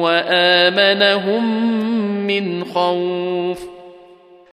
وآمنهم من خوف.